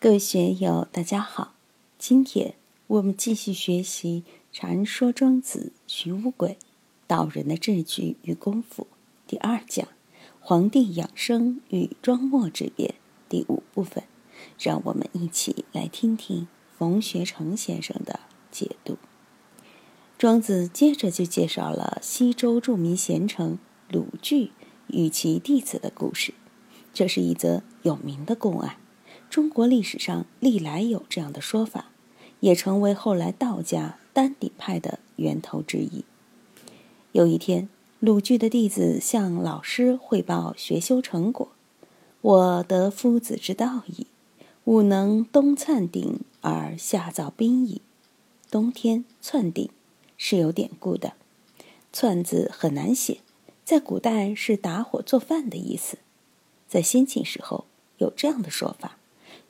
各位学友，大家好！今天我们继续学习《传说庄子·徐无鬼道人的智举与功夫》第二讲“皇帝养生与庄墨之辩”第五部分。让我们一起来听听冯学成先生的解读。庄子接着就介绍了西周著名贤臣鲁具与其弟子的故事，这是一则有名的公案。中国历史上历来有这样的说法，也成为后来道家丹鼎派的源头之一。有一天，鲁剧的弟子向老师汇报学修成果：“我得夫子之道矣，吾能冬窜鼎而夏造冰矣。”冬天窜鼎是有典故的，“窜”字很难写，在古代是打火做饭的意思，在先秦时候有这样的说法。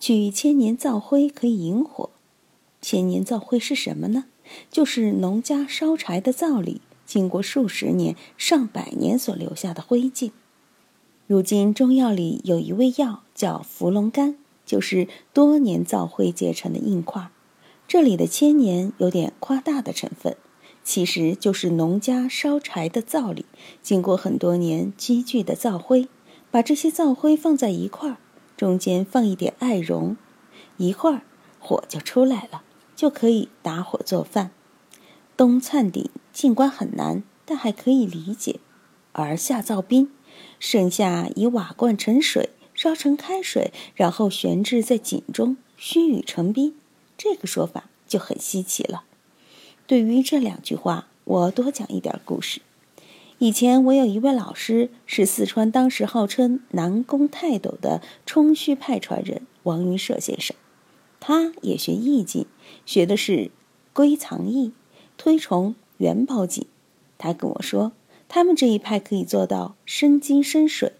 取千年灶灰可以引火，千年灶灰是什么呢？就是农家烧柴的灶里经过数十年、上百年所留下的灰烬。如今中药里有一味药叫芙蓉干，就是多年灶灰结成的硬块。这里的千年有点夸大的成分，其实就是农家烧柴的灶里经过很多年积聚的灶灰，把这些灶灰放在一块儿。中间放一点艾绒，一会儿火就出来了，就可以打火做饭。冬粲鼎尽管很难，但还可以理解。而夏造冰，盛夏以瓦罐盛水，烧成开水，然后悬置在井中，须臾成冰，这个说法就很稀奇了。对于这两句话，我多讲一点故事。以前我有一位老师，是四川当时号称南宫泰斗的冲虚派传人王云社先生，他也学易经，学的是归藏易，推崇元宝经。他跟我说，他们这一派可以做到生金生水，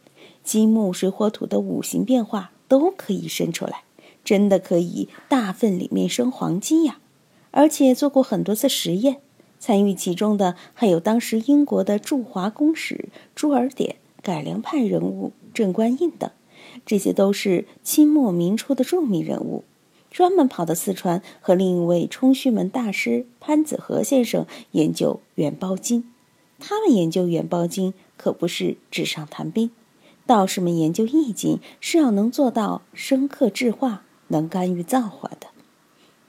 金木水火土的五行变化都可以生出来，真的可以大粪里面生黄金呀！而且做过很多次实验。参与其中的还有当时英国的驻华公使朱尔典、改良派人物郑观应等，这些都是清末民初的著名人物，专门跑到四川和另一位冲虚门大师潘子和先生研究元包经。他们研究元包经可不是纸上谈兵，道士们研究易经是要能做到深刻制化，能干预造化的。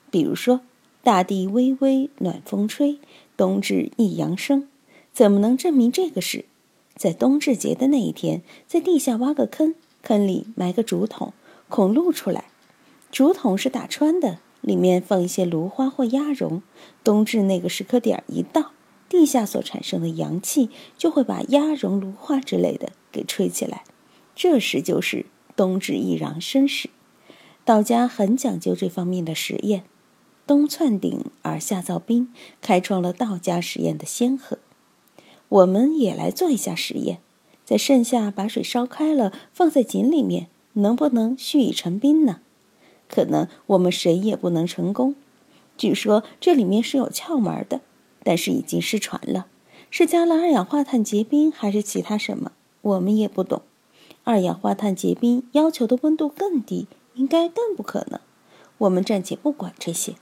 比如说。大地微微暖风吹，冬至一阳生，怎么能证明这个事？在冬至节的那一天，在地下挖个坑，坑里埋个竹筒，孔露出来，竹筒是打穿的，里面放一些芦花或鸭绒。冬至那个时刻点一到，地下所产生的阳气就会把鸭绒、芦花之类的给吹起来，这时就是冬至一阳生时。道家很讲究这方面的实验。冬粲鼎而夏造冰，开创了道家实验的先河。我们也来做一下实验，在盛夏把水烧开了，放在井里面，能不能蓄已成冰呢？可能我们谁也不能成功。据说这里面是有窍门的，但是已经失传了。是加了二氧化碳结冰，还是其他什么？我们也不懂。二氧化碳结冰要求的温度更低，应该更不可能。我们暂且不管这些。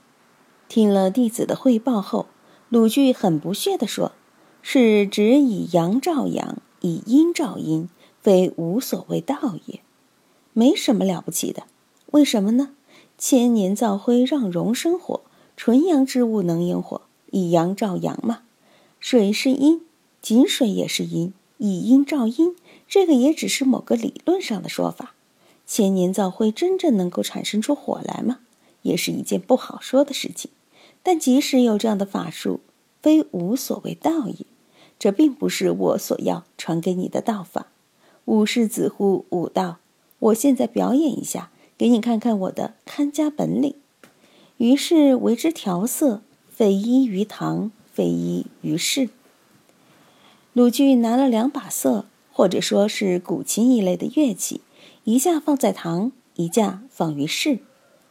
听了弟子的汇报后，鲁具很不屑地说：“是指以阳照阳，以阴照阴，非无所谓道也，没什么了不起的。为什么呢？千年造灰让荣生火，纯阳之物能引火，以阳照阳嘛。水是阴，井水也是阴，以阴照阴，这个也只是某个理论上的说法。千年造灰真正能够产生出火来吗？也是一件不好说的事情。”但即使有这样的法术，非无所谓道也。这并不是我所要传给你的道法。武士子乎武道？我现在表演一下，给你看看我的看家本领。于是为之调色，非依于唐，非依于世。鲁具拿了两把瑟，或者说是古琴一类的乐器，一架放在唐，一架放于室。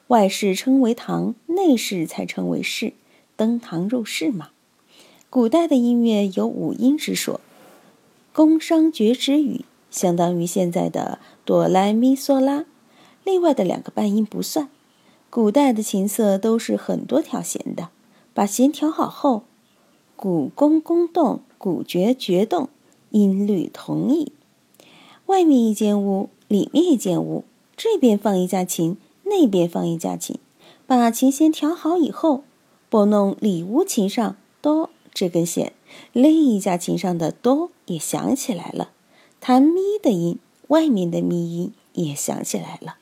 外室称为堂，内室才称为室。登堂入室嘛。古代的音乐有五音之说，宫商角徵羽相当于现在的哆来咪嗦拉。另外的两个半音不算，古代的琴瑟都是很多条弦的，把弦调好后，鼓弓弓动，鼓诀诀动，音律同异。外面一间屋，里面一间屋，这边放一架琴，那边放一架琴，把琴弦调好以后，拨弄里屋琴上哆这根弦，另一架琴上的哆也响起来了，弹咪的音，外面的咪音也响起来了。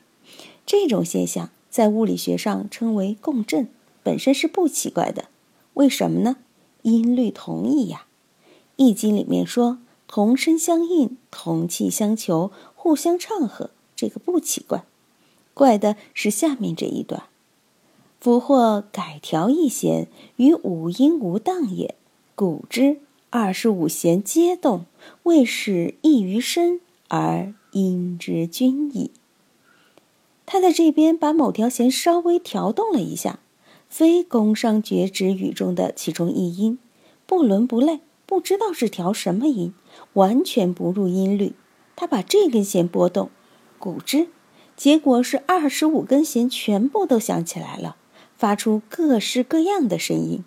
这种现象。在物理学上称为共振，本身是不奇怪的。为什么呢？音律同意呀，《易经》里面说“同声相应，同气相求，互相唱和”，这个不奇怪。怪的是下面这一段：“夫或改调一弦，与五音无当也。古之二十五弦皆动，未使异于声，而音之均矣。”他在这边把某条弦稍微调动了一下，非宫商角徵羽中的其中一音，不伦不类，不知道是调什么音，完全不入音律。他把这根弦拨动，古之，结果是二十五根弦全部都响起来了，发出各式各样的声音。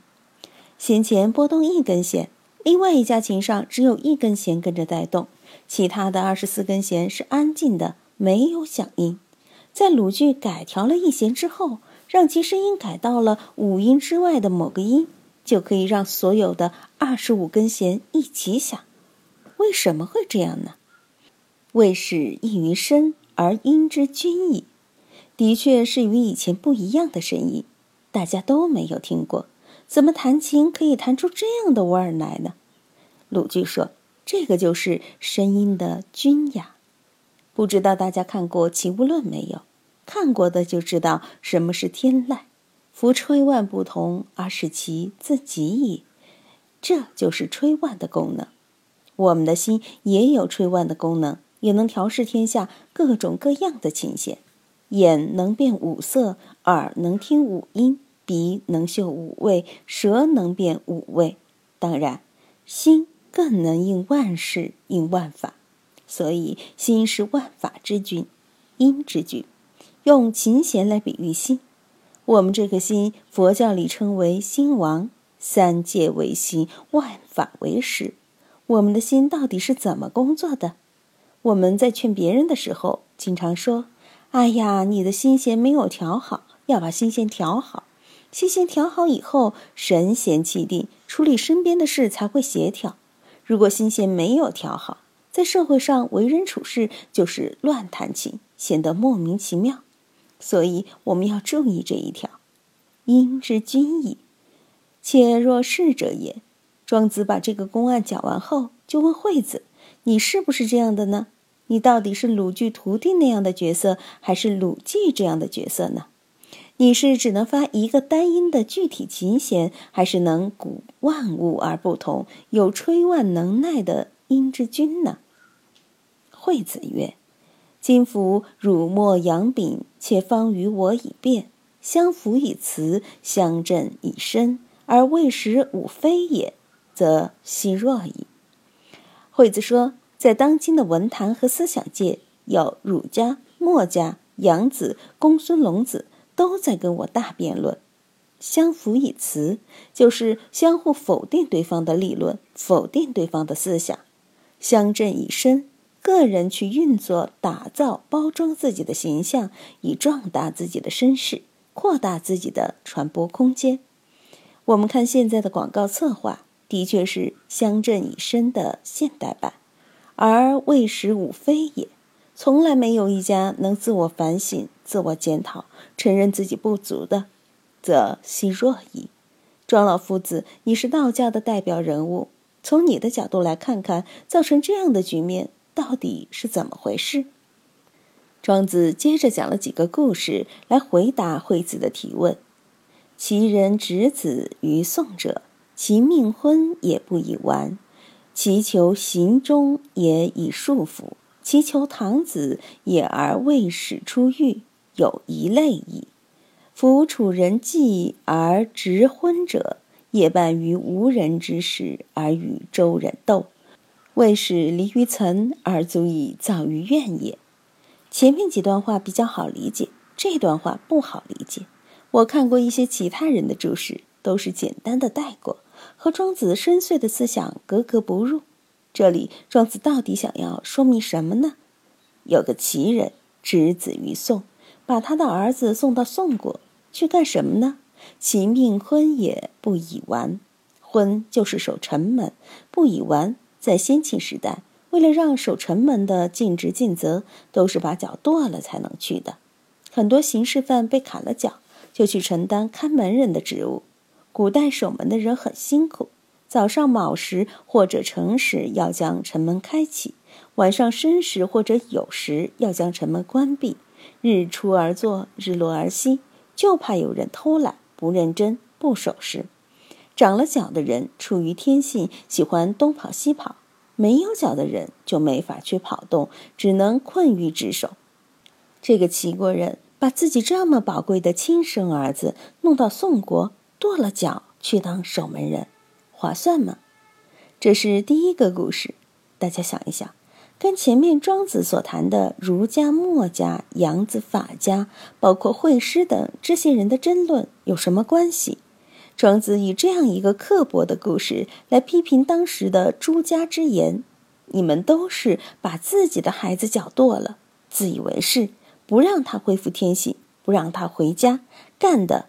先前拨动一根弦，另外一架琴上只有一根弦跟着带动，其他的二十四根弦是安静的，没有响音。在鲁剧改调了一弦之后，让其声音改到了五音之外的某个音，就可以让所有的二十五根弦一起响。为什么会这样呢？为使易于声而音之均矣。的确是与以前不一样的声音，大家都没有听过。怎么弹琴可以弹出这样的味儿来呢？鲁剧说：“这个就是声音的均雅。”不知道大家看过《琴物论》没有？看过的就知道什么是天籁，夫吹万不同，而使其自己矣。这就是吹万的功能。我们的心也有吹万的功能，也能调试天下各种各样的琴弦。眼能辨五色，耳能听五音，鼻能嗅五味，舌能辨五味。当然，心更能应万事，应万法。所以，心是万法之君，音之君。用琴弦来比喻心，我们这颗心，佛教里称为心王，三界为心，万法为识。我们的心到底是怎么工作的？我们在劝别人的时候，经常说：“哎呀，你的心弦没有调好，要把心弦调好。心弦调好以后，神闲气定，处理身边的事才会协调。如果心弦没有调好，在社会上为人处事就是乱弹琴，显得莫名其妙。”所以我们要注意这一条，音之均矣。且若是者也。庄子把这个公案讲完后，就问惠子：“你是不是这样的呢？你到底是鲁剧徒弟那样的角色，还是鲁剧这样的角色呢？你是只能发一个单音的具体琴弦，还是能鼓万物而不同，有吹万能耐的音之君呢？”惠子曰。今夫汝莫扬秉，且方于我以辩，相辅以辞，相振以身，而未使吾非也，则奚若矣。惠子说，在当今的文坛和思想界，有儒家、墨家、杨子、公孙龙子都在跟我大辩论。相辅以辞，就是相互否定对方的理论，否定对方的思想；相振以身。个人去运作、打造、包装自己的形象，以壮大自己的身势，扩大自己的传播空间。我们看现在的广告策划，的确是乡镇以身的现代版，而未时无非也。从来没有一家能自我反省、自我检讨、承认自己不足的，则奚若矣。庄老夫子，你是道教的代表人物，从你的角度来看看，造成这样的局面。到底是怎么回事？庄子接着讲了几个故事来回答惠子的提问。其人执子于宋者，其命婚也不以完；其求行中也以束缚；其求堂子也而未始出狱，有一类矣。夫楚人祭而执婚者，夜半于无人之时而与周人斗。为使离于层而足以造于怨也。前面几段话比较好理解，这段话不好理解。我看过一些其他人的注释，都是简单的带过，和庄子深邃的思想格格不入。这里庄子到底想要说明什么呢？有个齐人执子于宋，把他的儿子送到宋国去干什么呢？其命婚也不以完，婚就是守城门，不以完。在先秦时代，为了让守城门的尽职尽责，都是把脚剁了才能去的。很多刑事犯被砍了脚，就去承担看门人的职务。古代守门的人很辛苦，早上卯时或者辰时要将城门开启，晚上申时或者酉时要将城门关闭。日出而作，日落而息，就怕有人偷懒。不认真、不守时，长了脚的人出于天性喜欢东跑西跑；没有脚的人就没法去跑动，只能困于职守。这个齐国人把自己这么宝贵的亲生儿子弄到宋国，跺了脚去当守门人，划算吗？这是第一个故事，大家想一想。跟前面庄子所谈的儒家、墨家、杨子、法家，包括会师等这些人的争论有什么关系？庄子以这样一个刻薄的故事来批评当时的诸家之言：你们都是把自己的孩子脚剁了，自以为是，不让他恢复天性，不让他回家，干的